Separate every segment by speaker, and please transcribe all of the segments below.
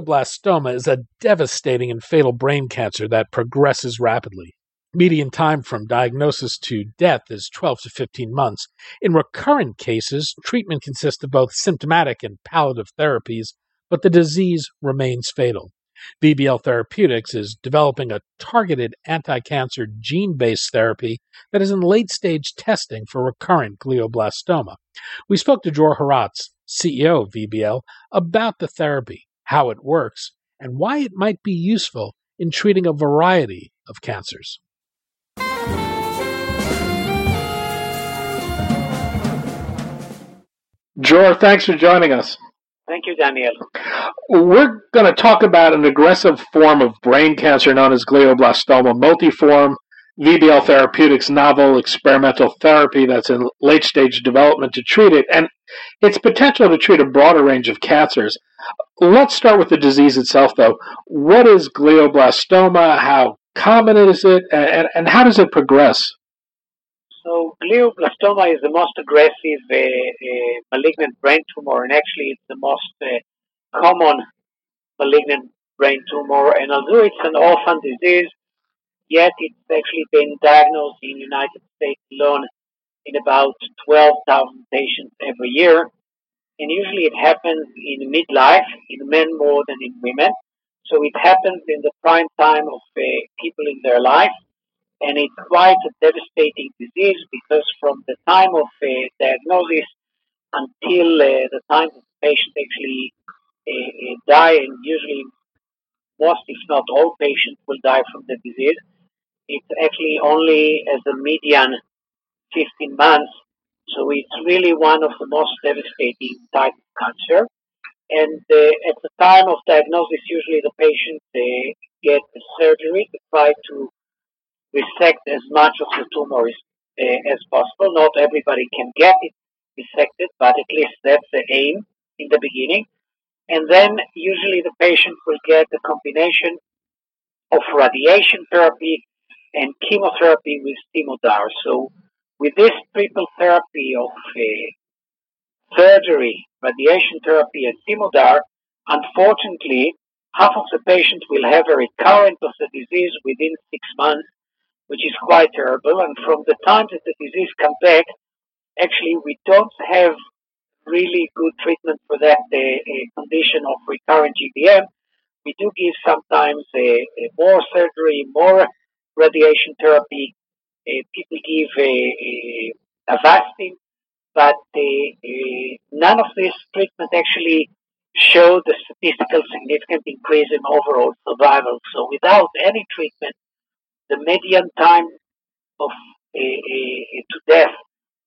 Speaker 1: Glioblastoma is a devastating and fatal brain cancer that progresses rapidly. Median time from diagnosis to death is 12 to 15 months. In recurrent cases, treatment consists of both symptomatic and palliative therapies, but the disease remains fatal. VBL Therapeutics is developing a targeted anti cancer gene based therapy that is in late stage testing for recurrent glioblastoma. We spoke to Dror Harats, CEO of VBL, about the therapy how it works, and why it might be useful in treating a variety of cancers. Dror, thanks for joining us.
Speaker 2: Thank you, Daniel.
Speaker 1: We're going to talk about an aggressive form of brain cancer known as glioblastoma multiforme, VBL Therapeutics' novel experimental therapy that's in late stage development to treat it, and its potential to treat a broader range of cancers. Let's start with the disease itself, though. What is glioblastoma? How common is it? And, and how does it progress?
Speaker 2: So, glioblastoma is the most aggressive uh, uh, malignant brain tumor, and actually, it's the most uh, common malignant brain tumor. And although it's an orphan disease, yet it's actually been diagnosed in the United States alone in about 12,000 patients every year and usually it happens in midlife, in men more than in women. So it happens in the prime time of uh, people in their life, and it's quite a devastating disease because from the time of uh, diagnosis until uh, the time that the patient actually uh, uh, die, and usually most, if not all, patients will die from the disease. It's actually only as a median 15 months so it's really one of the most devastating type of cancer. And uh, at the time of diagnosis, usually the patient uh, get surgery to try to resect as much of the tumor as, uh, as possible. Not everybody can get it resected, but at least that's the aim in the beginning. And then usually the patient will get a combination of radiation therapy and chemotherapy with Temodar. So with this triple therapy of uh, surgery, radiation therapy, and Temodar, unfortunately, half of the patients will have a recurrence of the disease within six months, which is quite terrible. And from the time that the disease comes back, actually, we don't have really good treatment for that uh, condition of recurrent GBM. We do give sometimes uh, more surgery, more radiation therapy, uh, Eh, people give eh, eh, a, Avastin, but none of this treatment actually showed a statistical significant increase in overall survival. So without any treatment, the median time of to death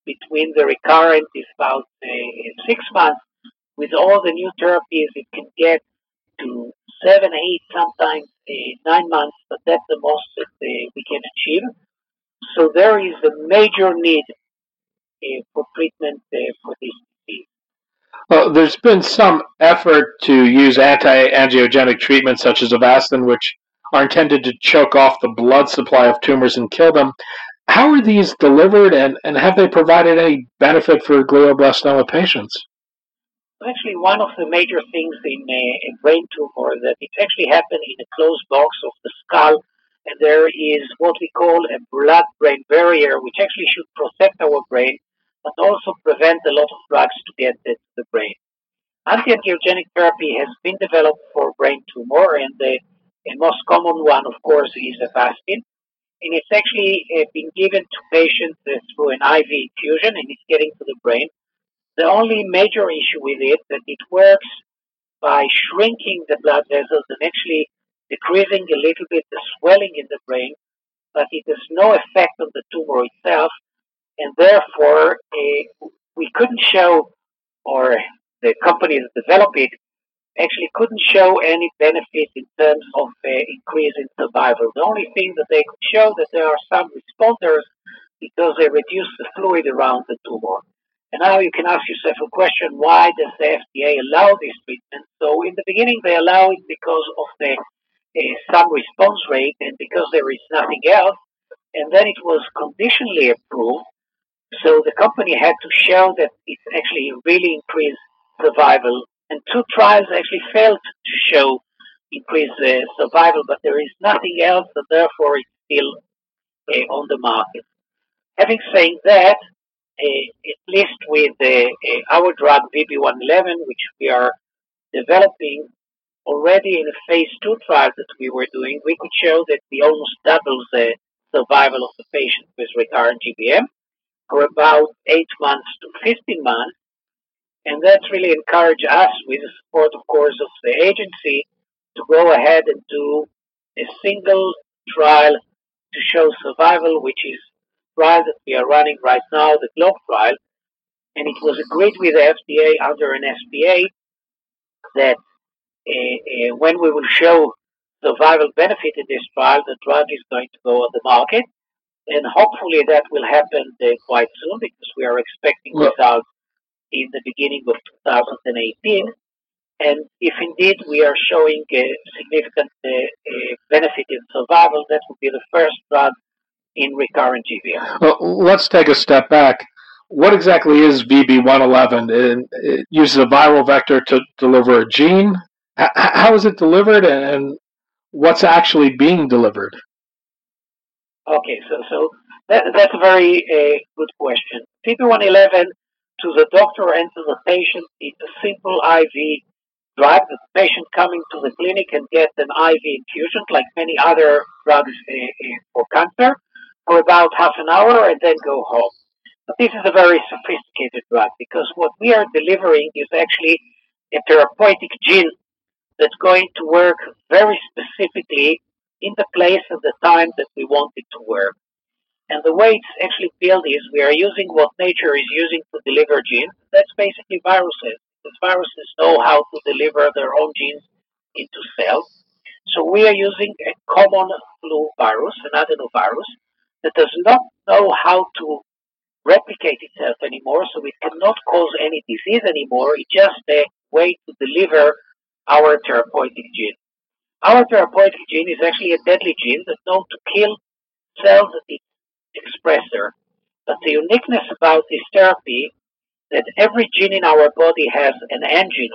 Speaker 2: between the recurrent is about six months. With all the new therapies, it can get to seven, eight, sometimes uh, nine months, but that's the most that uh, we can achieve. So there is a major need uh, for treatment uh, for this disease.
Speaker 1: Well, there's been some effort to use anti-angiogenic treatments such as Avastin, which are intended to choke off the blood supply of tumors and kill them. How are these delivered, and, and have they provided any benefit for glioblastoma patients?
Speaker 2: Actually, one of the major things in a, a brain tumor that it actually happens in a closed box of the skull and there is what we call a blood-brain barrier, which actually should protect our brain but also prevent a lot of drugs to get to the brain. Anti-angiogenic therapy has been developed for brain tumor, and the, the most common one, of course, is Avastin. And it's actually uh, been given to patients uh, through an IV infusion, and it's getting to the brain. The only major issue with it that it works by shrinking the blood vessels and actually decreasing a little bit the swelling in the brain, but it has no effect on the tumor itself, and therefore uh, we couldn't show, or the company that developed it actually couldn't show any benefit in terms of uh, increase in survival. The only thing that they could show that there are some responders because they reduce the fluid around the tumor. And now you can ask yourself a question, why does the FDA allow this treatment? So in the beginning they allow it because of the some response rate and because there is nothing else. And then it was conditionally approved. So the company had to show that it actually really increased survival. And two trials actually failed to show increased uh, survival, but there is nothing else, and therefore it's still uh, on the market. Having said that, uh, at least with uh, uh, our drug VB111, which we are developing already in a phase two trial that we were doing, we could show that we almost double the survival of the patient with recurrent GBM for about 8 months to 15 months and that really encouraged us, with the support, of course, of the agency, to go ahead and do a single trial to show survival, which is trial that we are running right now, the GLOBE trial. And it was agreed with the FDA under an SPA that when we will show survival benefit in this trial, the drug is going to go on the market. And hopefully that will happen uh, quite soon because we are expecting well, results in the beginning of 2018. And if indeed we are showing a significant uh, uh, benefit in survival, that would be the first drug in recurrent GBM.
Speaker 1: Well, let's take a step back. What exactly is VB111? It uses a viral vector to deliver a gene. How is it delivered, and what's actually being delivered?
Speaker 2: Okay, so so that, that's a very uh, good question. VB111 to the doctor and to the patient. It's a simple IV drug. The patient coming to the clinic and get an IV infusion, like many other drugs uh, for cancer, for about half an hour and then go home. But this is a very sophisticated drug because what we are delivering is actually a therapeutic gene that's going to work very specifically in the place and the time that we want it to work. And the way it's actually built is we are using what nature is using to deliver genes. That's basically viruses. Because viruses know how to deliver their own genes into cells. So we are using a common flu virus, an adenovirus, that does not know how to replicate itself anymore, so it cannot cause any disease anymore. It's just a way to deliver our therapeutic gene. Our therapeutic gene is actually a deadly gene that's known to kill cells that it expressor. But the uniqueness about this therapy that every gene in our body has an engine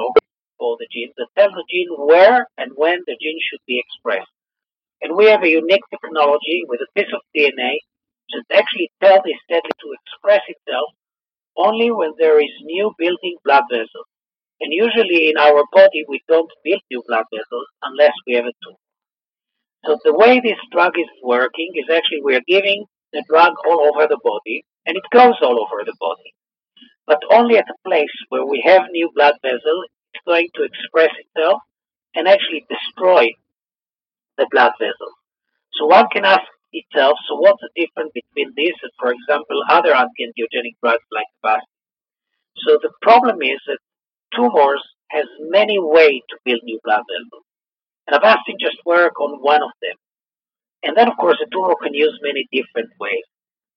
Speaker 2: for the gene that tells the gene where and when the gene should be expressed. And we have a unique technology with a piece of DNA that actually tells this deadly to express itself only when there is new building blood vessels. And usually in our body we don't build new blood vessels unless we have a tumor. So the way this drug is working is actually we are giving the drug all over the body, and it goes all over the body. But only at a place where we have new blood vessel, it's going to express itself and actually destroy the blood vessel. So one can ask itself, so what's the difference between this and, for example, other anti-angiogenic drugs like Avastin? So the problem is that tumors has many ways to build new blood vessels. And Avastin just work on one of them. And then, of course, the tumor can use many different ways.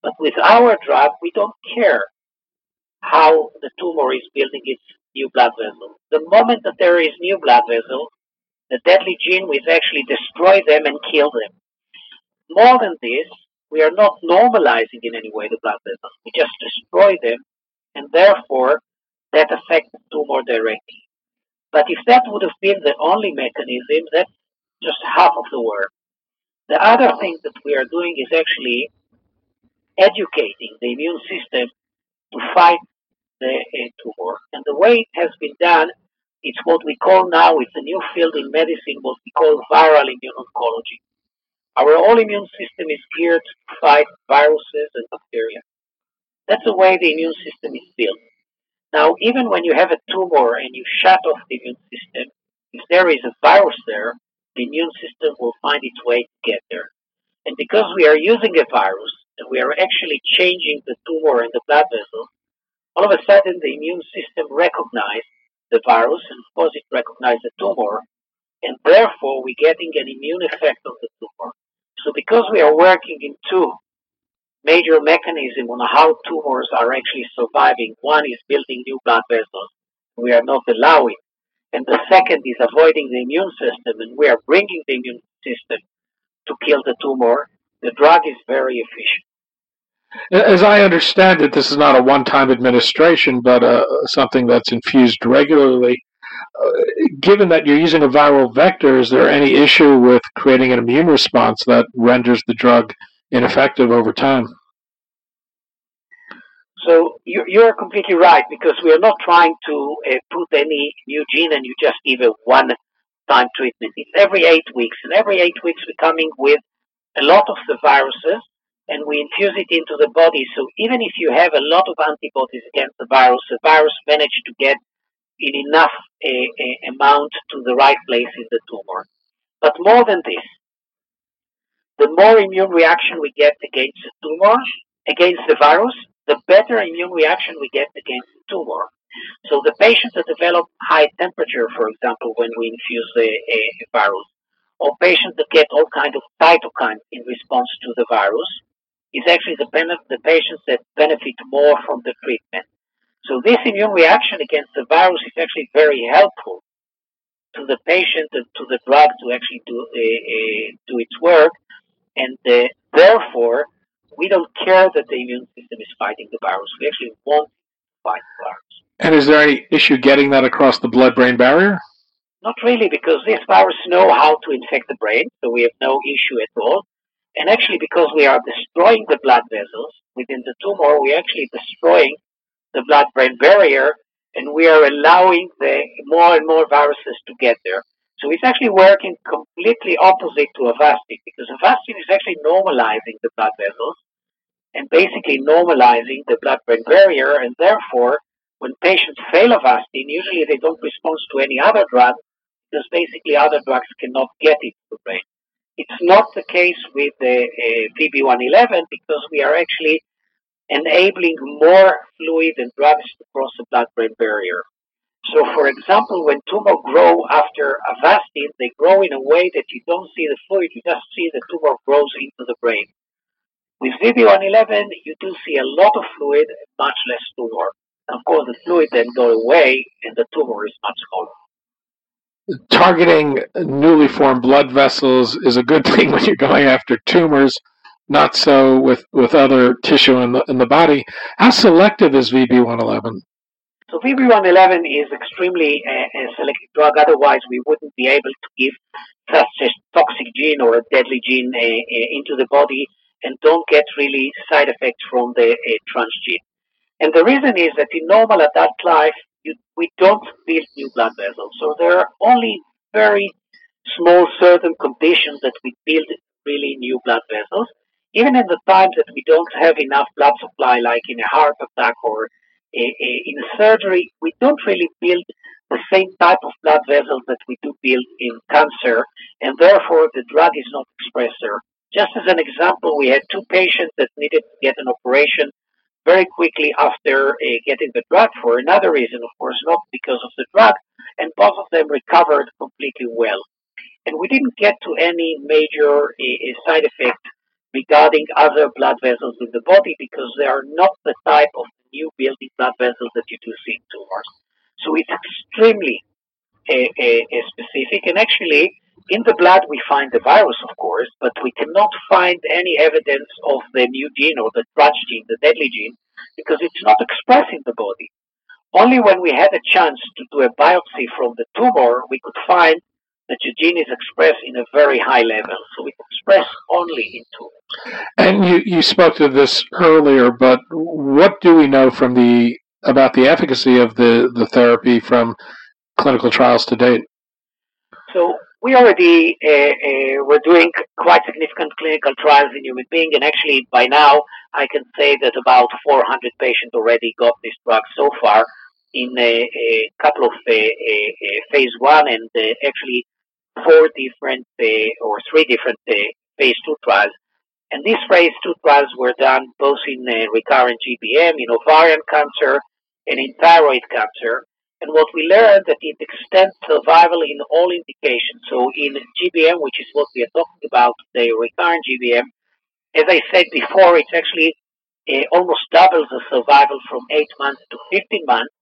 Speaker 2: But with our drug, we don't care how the tumor is building its new blood vessel. The moment that there is new blood vessel, the deadly gene will actually destroy them and kill them. More than this, we are not normalizing in any way the blood vessels. We just destroy them, and therefore that affect the tumor directly. But if that would have been the only mechanism, that's just half of the work. The other thing that we are doing is actually educating the immune system to fight the uh, tumor. And the way it has been done, it's what we call now, it's a new field in medicine, what we call viral immune oncology. Our whole immune system is geared to fight viruses and bacteria. That's the way the immune system is built. Now, even when you have a tumor and you shut off the immune system, if there is a virus there, the immune system will find its way to get there. And because we are using a virus and we are actually changing the tumor and the blood vessels, all of a sudden the immune system recognizes the virus and of course it recognizes the tumor and therefore we're getting an immune effect of the tumor. So because we are working in two major mechanism on how tumors are actually surviving, one is building new blood vessels, we are not allowing, and the second is avoiding the immune system, and we are bringing the immune system to kill the tumor, the drug is very efficient.
Speaker 1: As I understand it, this is not a one-time administration, but uh, something that's infused regularly. Uh, given that you're using a viral vector, is there any issue with creating an immune response that renders the drug ineffective over time?
Speaker 2: So you're completely right because we are not trying to uh, put any new gene and you just give a one-time treatment. It's every eight weeks, and every eight weeks we're coming with a lot of the viruses and we infuse it into the body. So even if you have a lot of antibodies against the virus, the virus managed to get in enough a, a amount to the right place in the tumor. But more than this, the more immune reaction we get against the tumor, against the virus, the better immune reaction we get against the tumor. So the patients that develop high temperature, for example, when we infuse a, a, a virus, or patients that get all kinds of cytokines in response to the virus, is actually the, the patients that benefit more from the treatment. So this immune reaction against the virus is actually very helpful to the patient and to the drug to actually do uh, uh, do its work, and uh, therefore we don't care that the immune system is fighting the virus. We actually want to fight the virus.
Speaker 1: And is there any issue getting that across the blood-brain barrier?
Speaker 2: Not really, because these viruses know how to infect the brain, so we have no issue at all. And actually, because we are destroying the blood vessels within the tumor, we're actually destroying the blood-brain barrier, and we are allowing the more and more viruses to get there. So it's actually working completely opposite to Avastin, because Avastin is actually normalizing the blood vessels and basically normalizing the blood-brain barrier, and therefore, when patients fail Avastin, usually they don't respond to any other drug, because basically other drugs cannot get into the brain. It's not the case with the uh, VB111 because we are actually enabling more fluid and drugs to cross the blood-brain barrier. So, for example, when tumor grow after Avastin, they grow in a way that you don't see the fluid, you just see the tumor grows into the brain. With VB111, you do see a lot of fluid, much less tumor. Of course, the fluid then goes away, and the tumor is much smaller
Speaker 1: targeting newly formed blood vessels is a good thing when you're going after tumors, not so with, with other tissue in the, in the body. How selective is VB111?
Speaker 2: So VB111 is extremely uh, a selective drug. Otherwise, we wouldn't be able to give such a toxic gene or a deadly gene uh, uh, into the body and don't get really side effects from the uh, transgene. And the reason is that in normal adult life, you, we don't build new blood vessels. So there are only very small certain conditions that we build really new blood vessels. Even in the times that we don't have enough blood supply, like in a heart attack or in surgery, we don't really build the same type of blood vessels that we do build in cancer, and therefore the drug is not expressed there. Just as an example, we had two patients that needed to get an operation very quickly after uh, getting the drug for another reason, of course, not because of the drug, and both of them recovered completely well. And we didn't get to any major uh, side effect regarding other blood vessels in the body because they are not the type of new building blood vessels that you do see in tumors. So it's extremely uh, specific, and actually, in the blood, we find the virus, of course, but we cannot find any evidence of the new gene or the trans gene, the deadly gene, because it's not expressed in the body. Only when we had a chance to do a biopsy from the tumor, we could find that the gene is expressed in a very high level. So it's expressed only in tumors.
Speaker 1: And you, you spoke to this earlier, but what do we know from the about the efficacy of the, the therapy from clinical trials to date?
Speaker 2: So we already uh, uh, were doing quite significant clinical trials in human beings, and actually by now I can say that about 400 patients already got this drug so far in a, a couple of uh, phase one and uh, actually four different uh, or three different uh, phase two trials. And these phase two trials were done both in recurrent GBM, in ovarian cancer, and in thyroid cancer. And what we learned that it extends survival in all indications. So in GBM, which is what we are talking about today, recurrent GBM, as I said before, it's actually uh, almost doubles the survival from 8 months to 15 months.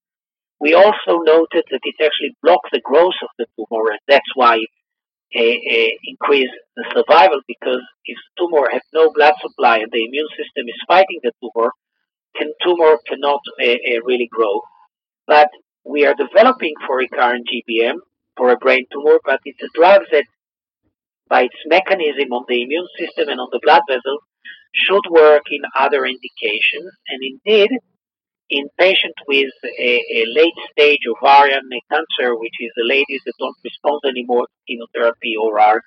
Speaker 2: We also noted that it actually blocks the growth of the tumor, and that's why it uh, uh, increase the survival because if tumor has no blood supply and the immune system is fighting the tumor, can, tumor cannot uh, uh really grow. But we are developing for recurrent GBM for a brain tumor, but it's a drug that, by its mechanism on the immune system and on the blood vessels, should work in other indications. And indeed, in patients with a, a, late stage ovarian cancer, which is the ladies that don't respond anymore to chemotherapy or are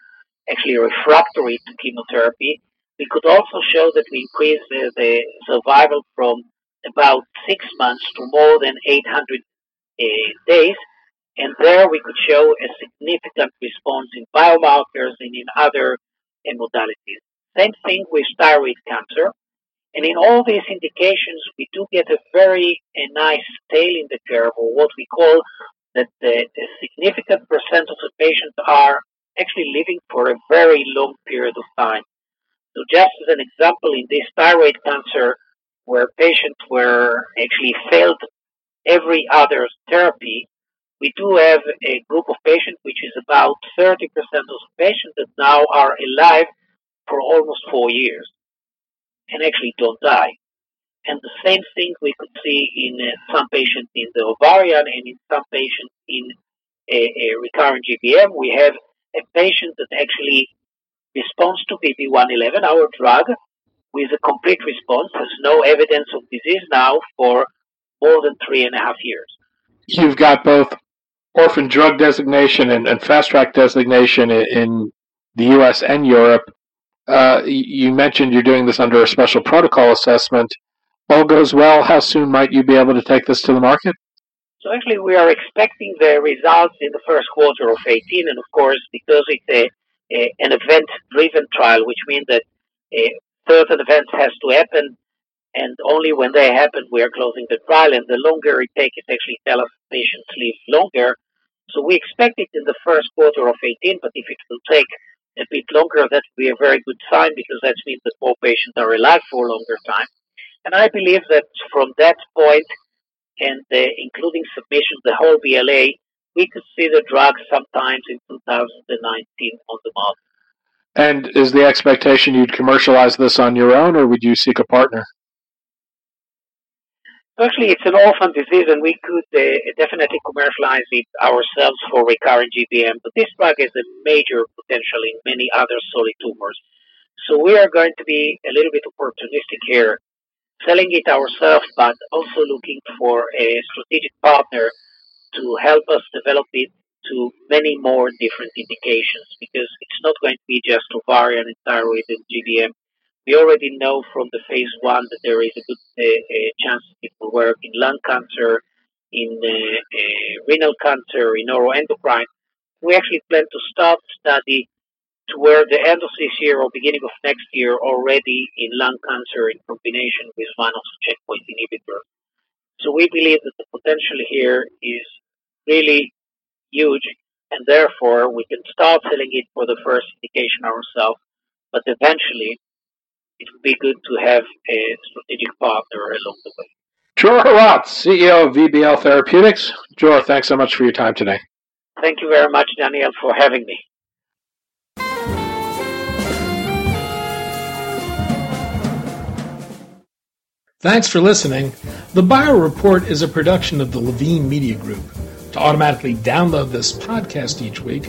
Speaker 2: actually refractory to chemotherapy, we could also show that we increase the, the survival from about six months to more than 800 uh, days. And there we could show a significant response in biomarkers and in other uh, modalities. Same thing with thyroid cancer. And in all these indications, we do get a very a nice tail in the curve, or what we call that the, the significant percent of the patients are actually living for a very long period of time. So just as an example, in this thyroid cancer, where patients were actually failed every other therapy, we do have a group of patients, which is about 30% of the patients that now are alive for almost four years and actually don't die. And the same thing we could see in uh, some patients in the ovarian and in some patients in a, a recurrent GBM. We have a patient that actually responds to VB111, our drug, with a complete response, has no evidence of disease now for more than three and a half years.
Speaker 1: You've got both orphan drug designation and, and fast track designation in the U.S. and Europe. Uh, you mentioned you're doing this under a special protocol assessment. All goes well. How soon might you be able to take this to the market?
Speaker 2: So actually, we are expecting the results in the first quarter of 18, and of course, because it's a, a an event-driven trial, which means that a certain events has to happen, and only when they happen we are closing the trial. And the longer it takes, it actually tells us patients live longer. So we expect it in the first quarter of 18, but if it will take a bit longer, that would be a very good sign because that means that more patients are alive for a longer time. And I believe that from that point, and uh, including submission the whole BLA, we could see the drug sometimes in 2019 on the market.
Speaker 1: And is the expectation you'd commercialize this on your own, or would you seek a partner?
Speaker 2: Actually, it's an orphan disease, and we could uh, definitely commercialize it ourselves for recurrent GBM. But this drug has a major potential in many other solid tumors. So we are going to be a little bit opportunistic here, selling it ourselves, but also looking for a strategic partner to help us develop it to many more different indications because it's not going to be just ovarian and thyroid and GBM we already know from the phase one that there is a good uh, chance it will work in lung cancer, in uh, uh, renal cancer, in neuroendocrine. We actually plan to start the study toward the end of this year or beginning of next year already in lung cancer in combination with one of the checkpoint inhibitors. So we believe that the potential here is really huge and therefore we can start selling it for the first indication ourselves, but eventually it would be good to have a strategic partner along the way.
Speaker 1: Dror Harats, CEO of VBL Therapeutics. Dror, thanks so much for your time today.
Speaker 2: Thank you very much, Daniel, for having me.
Speaker 1: Thanks for listening. The Bio Report is a production of the Levine Media Group. To automatically download this podcast each week,